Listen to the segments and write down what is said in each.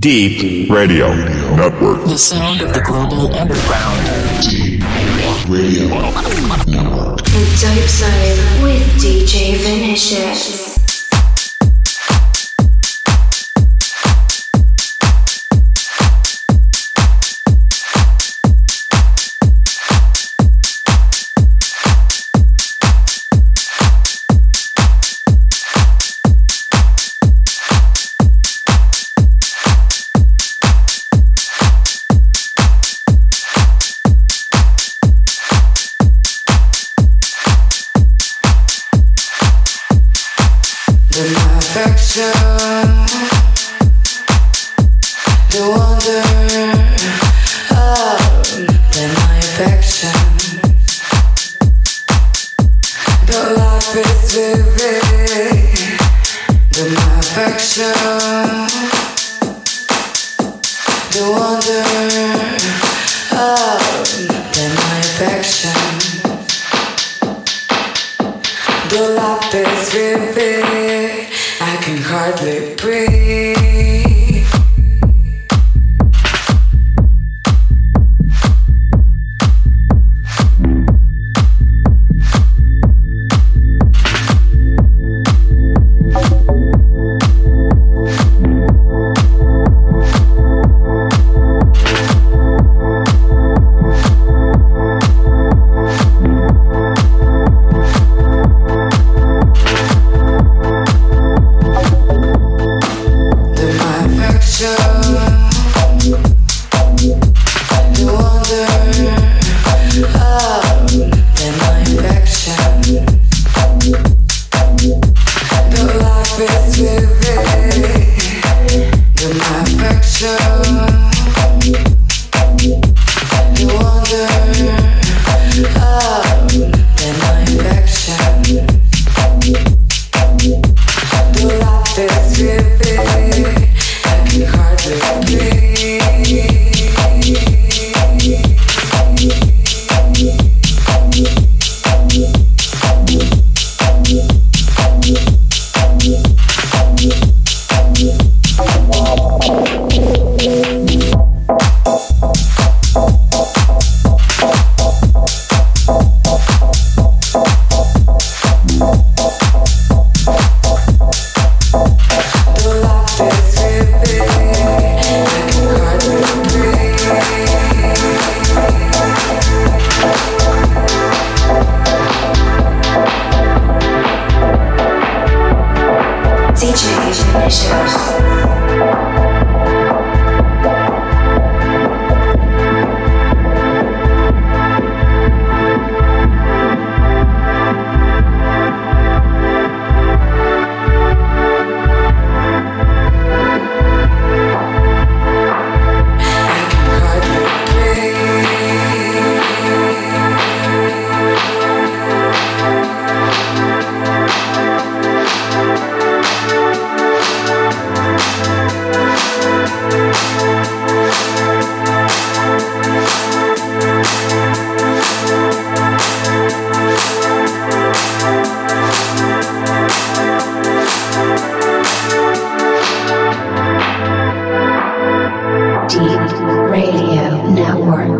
Deep Radio Network. The sound of the global underground. Deep Radio Network. The Dope Zone with DJ Vinicious.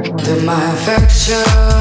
Then my affection.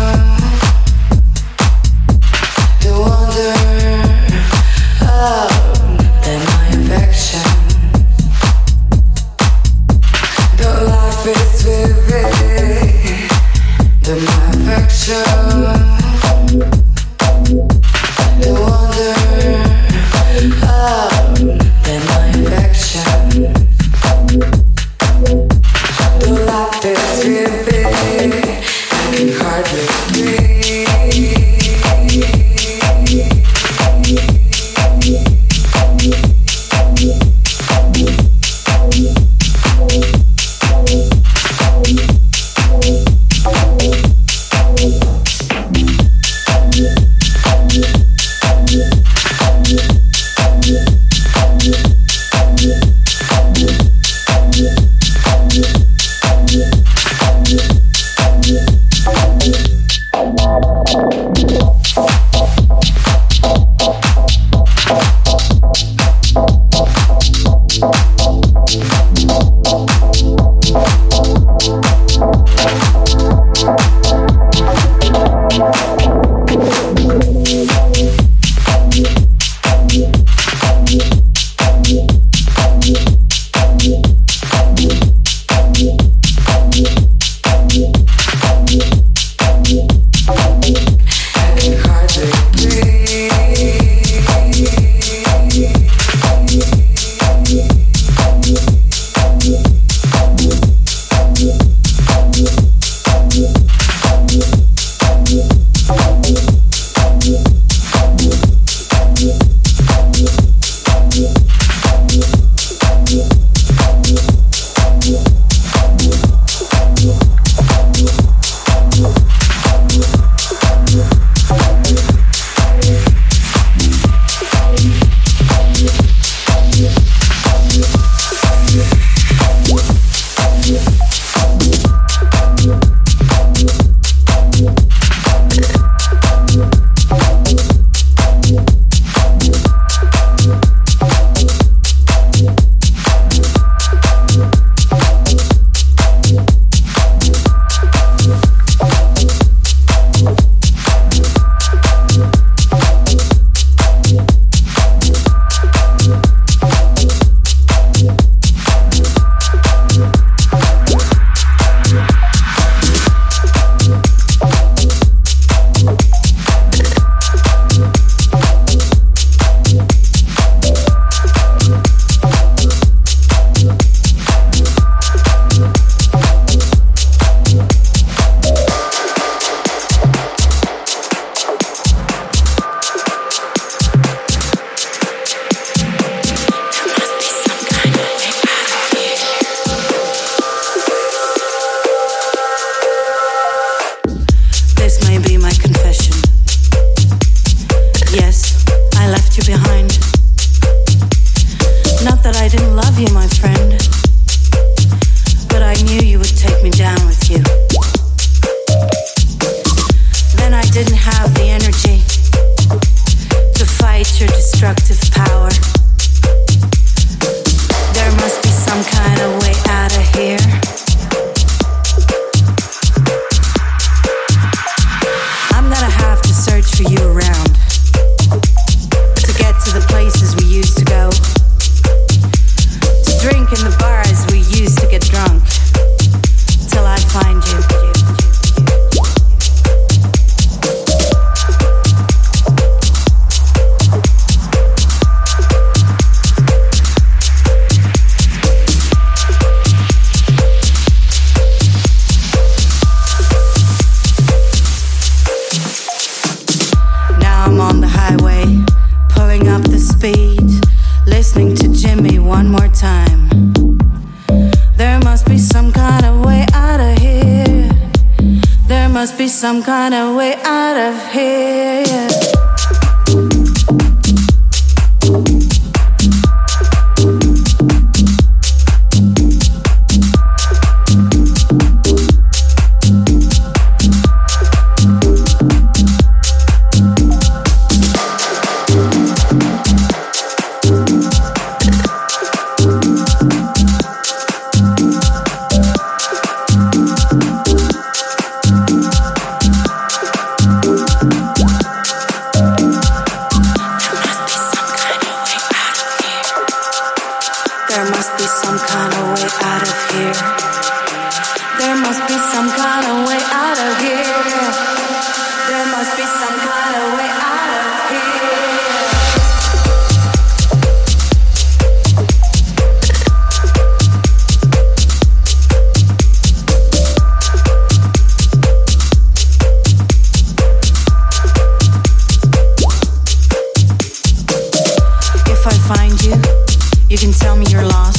Way out.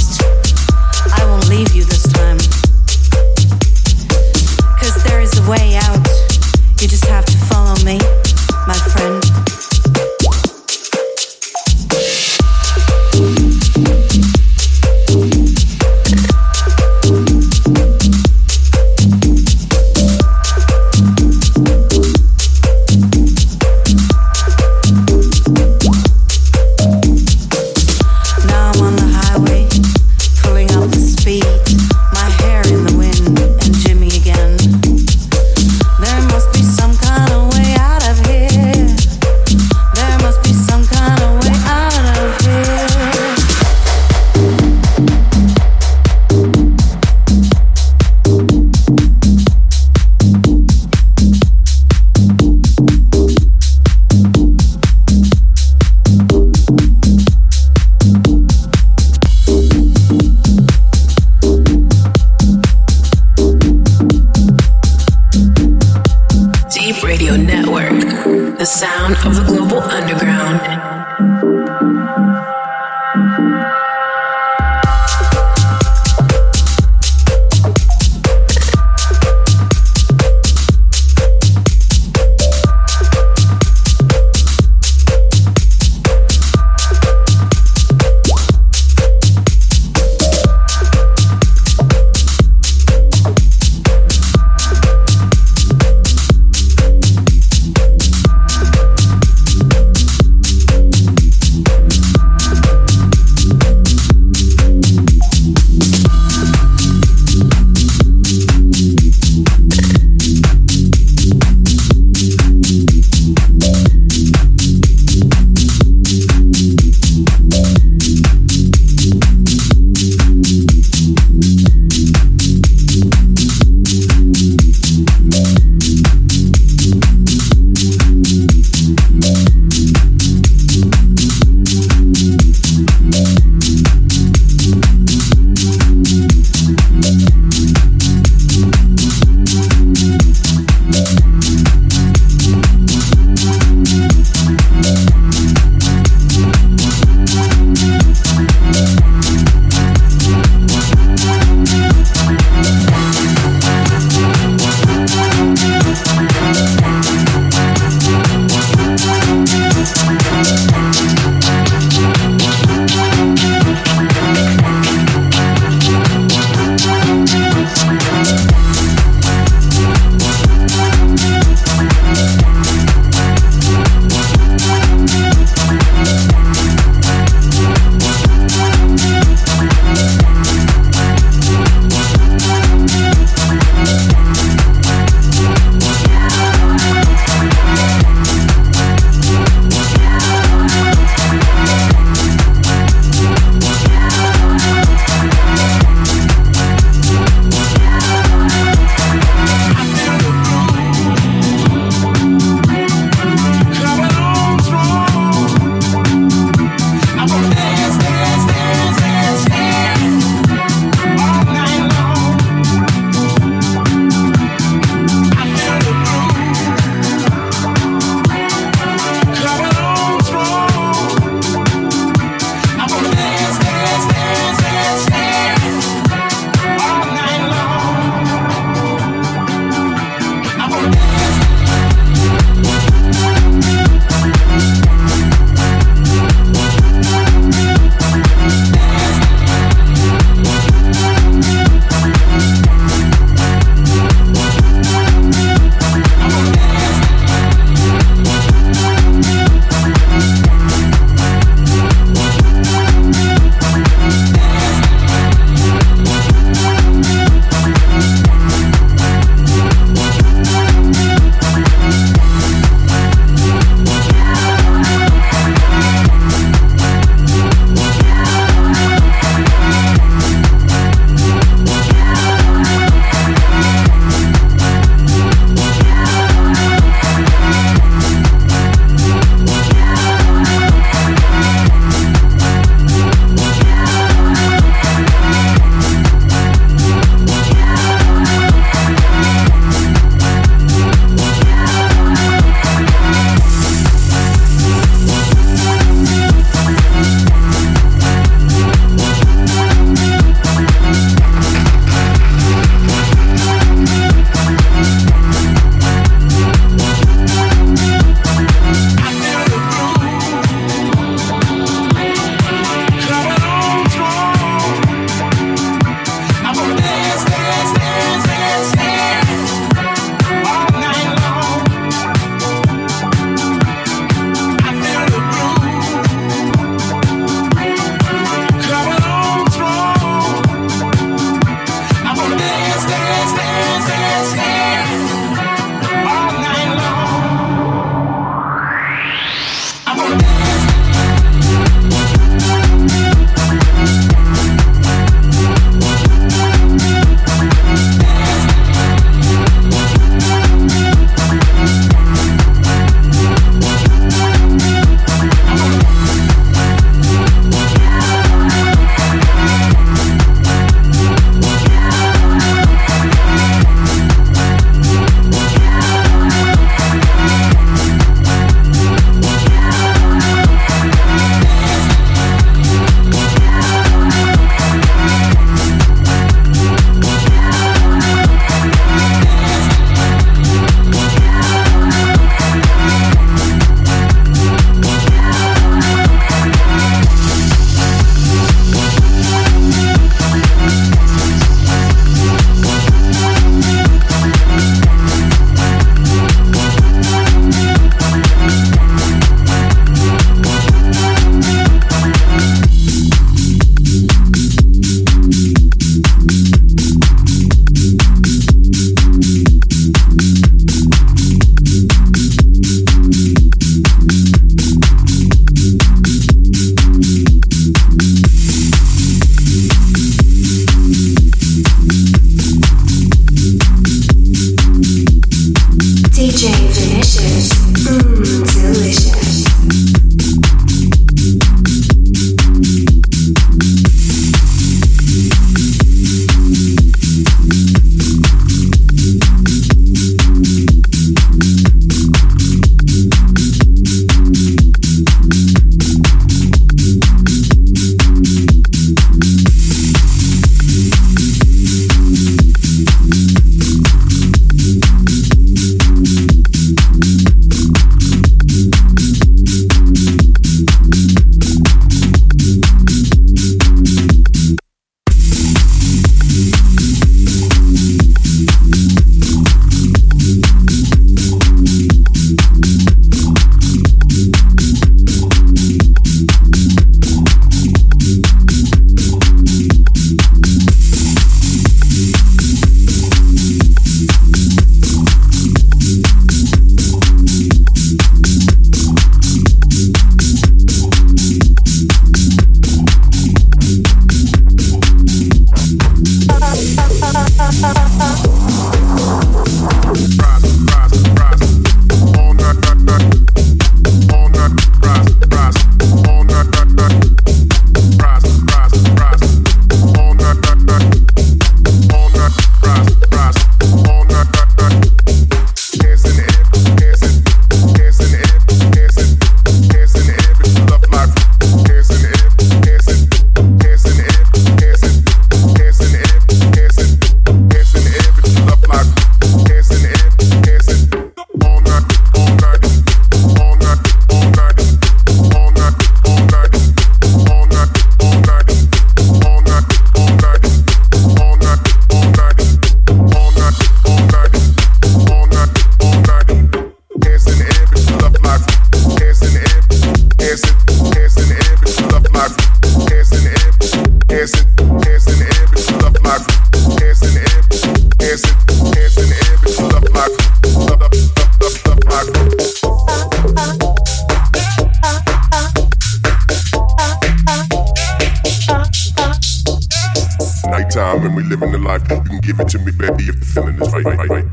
in the life. You can give it to me, baby, if the feeling is right. right, right.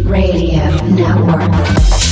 Radio Network.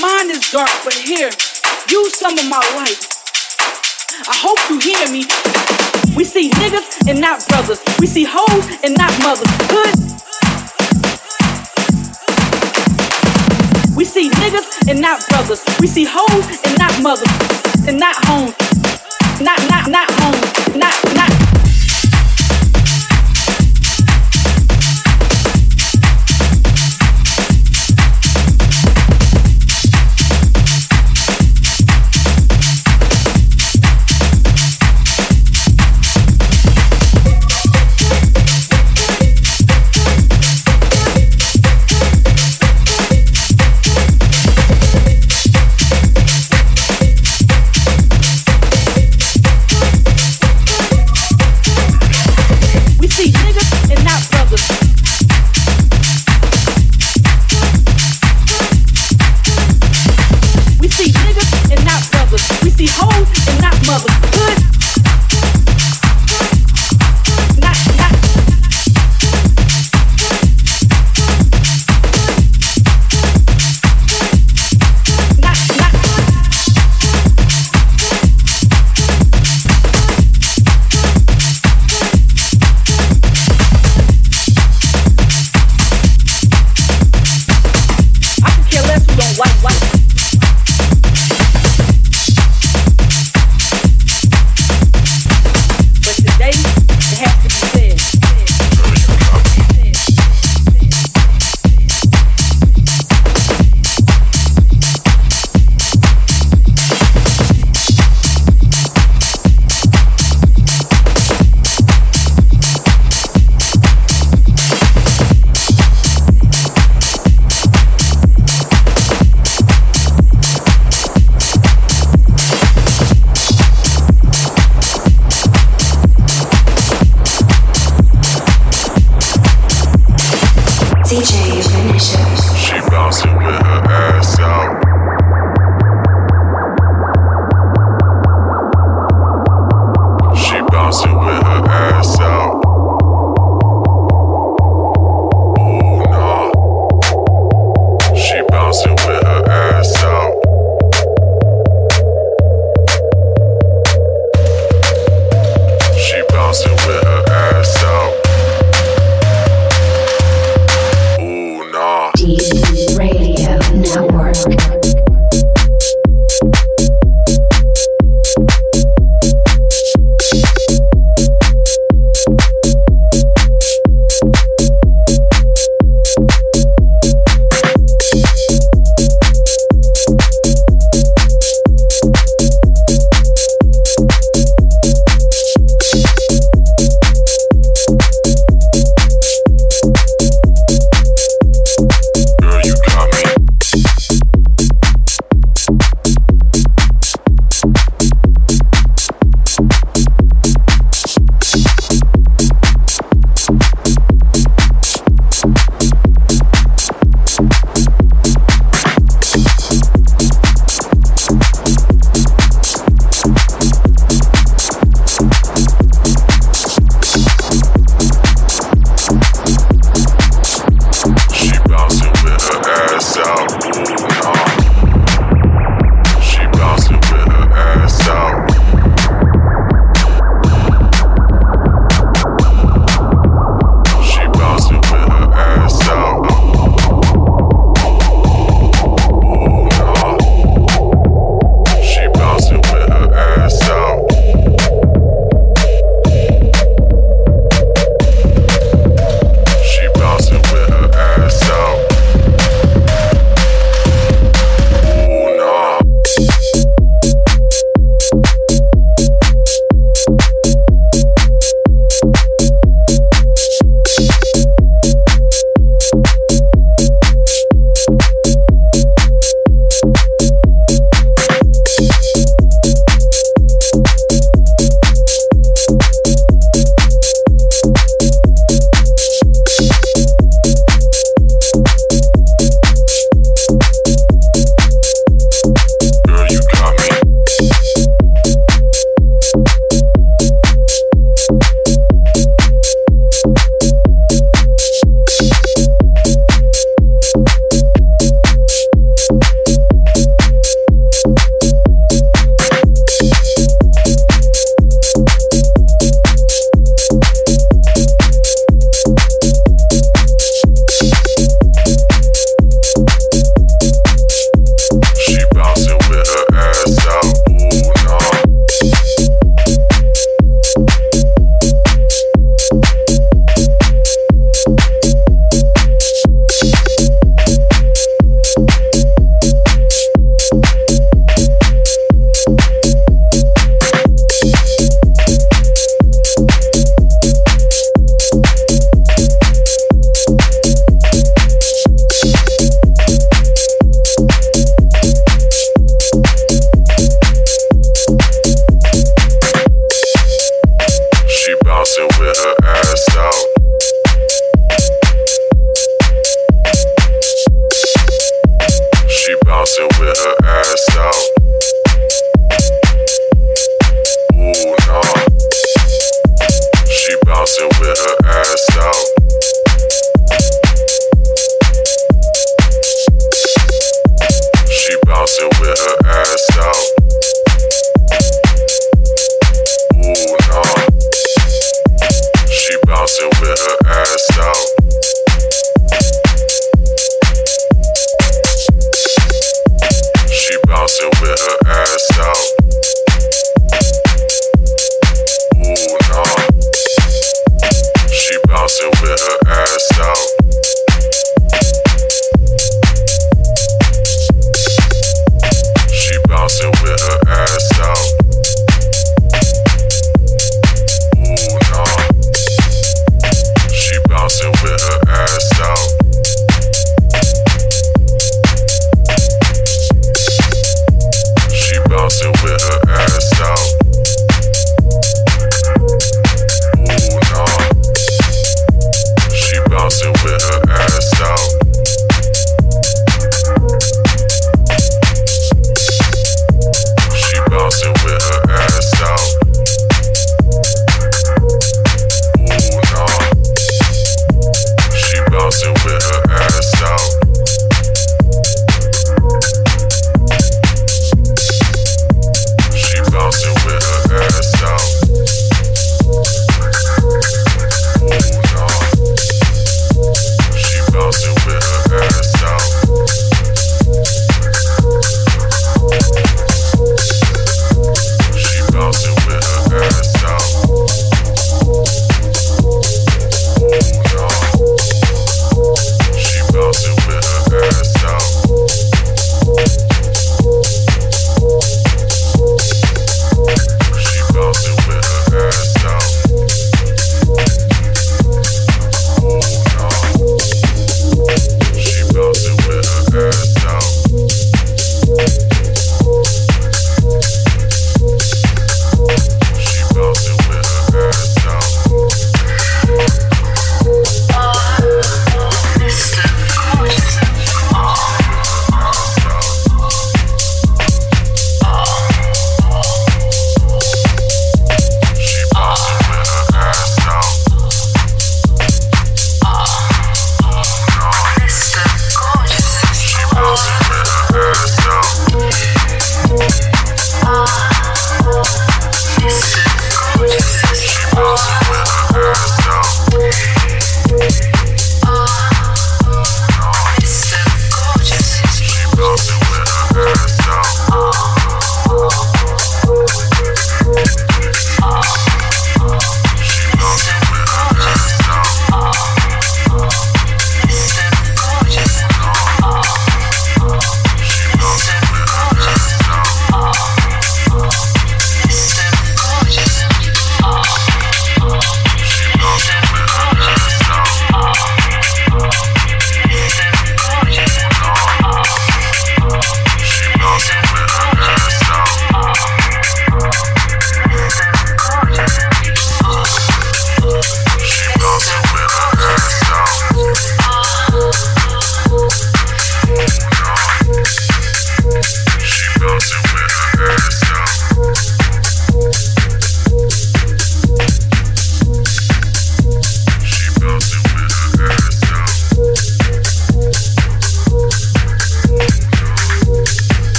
mind is dark, but here, use some of my light. I hope you hear me. We see niggas and not brothers. We see hoes and not mothers. Good. We see niggas and not brothers. We see hoes and not mothers. And not homes. Not, not, not homes. Not, not.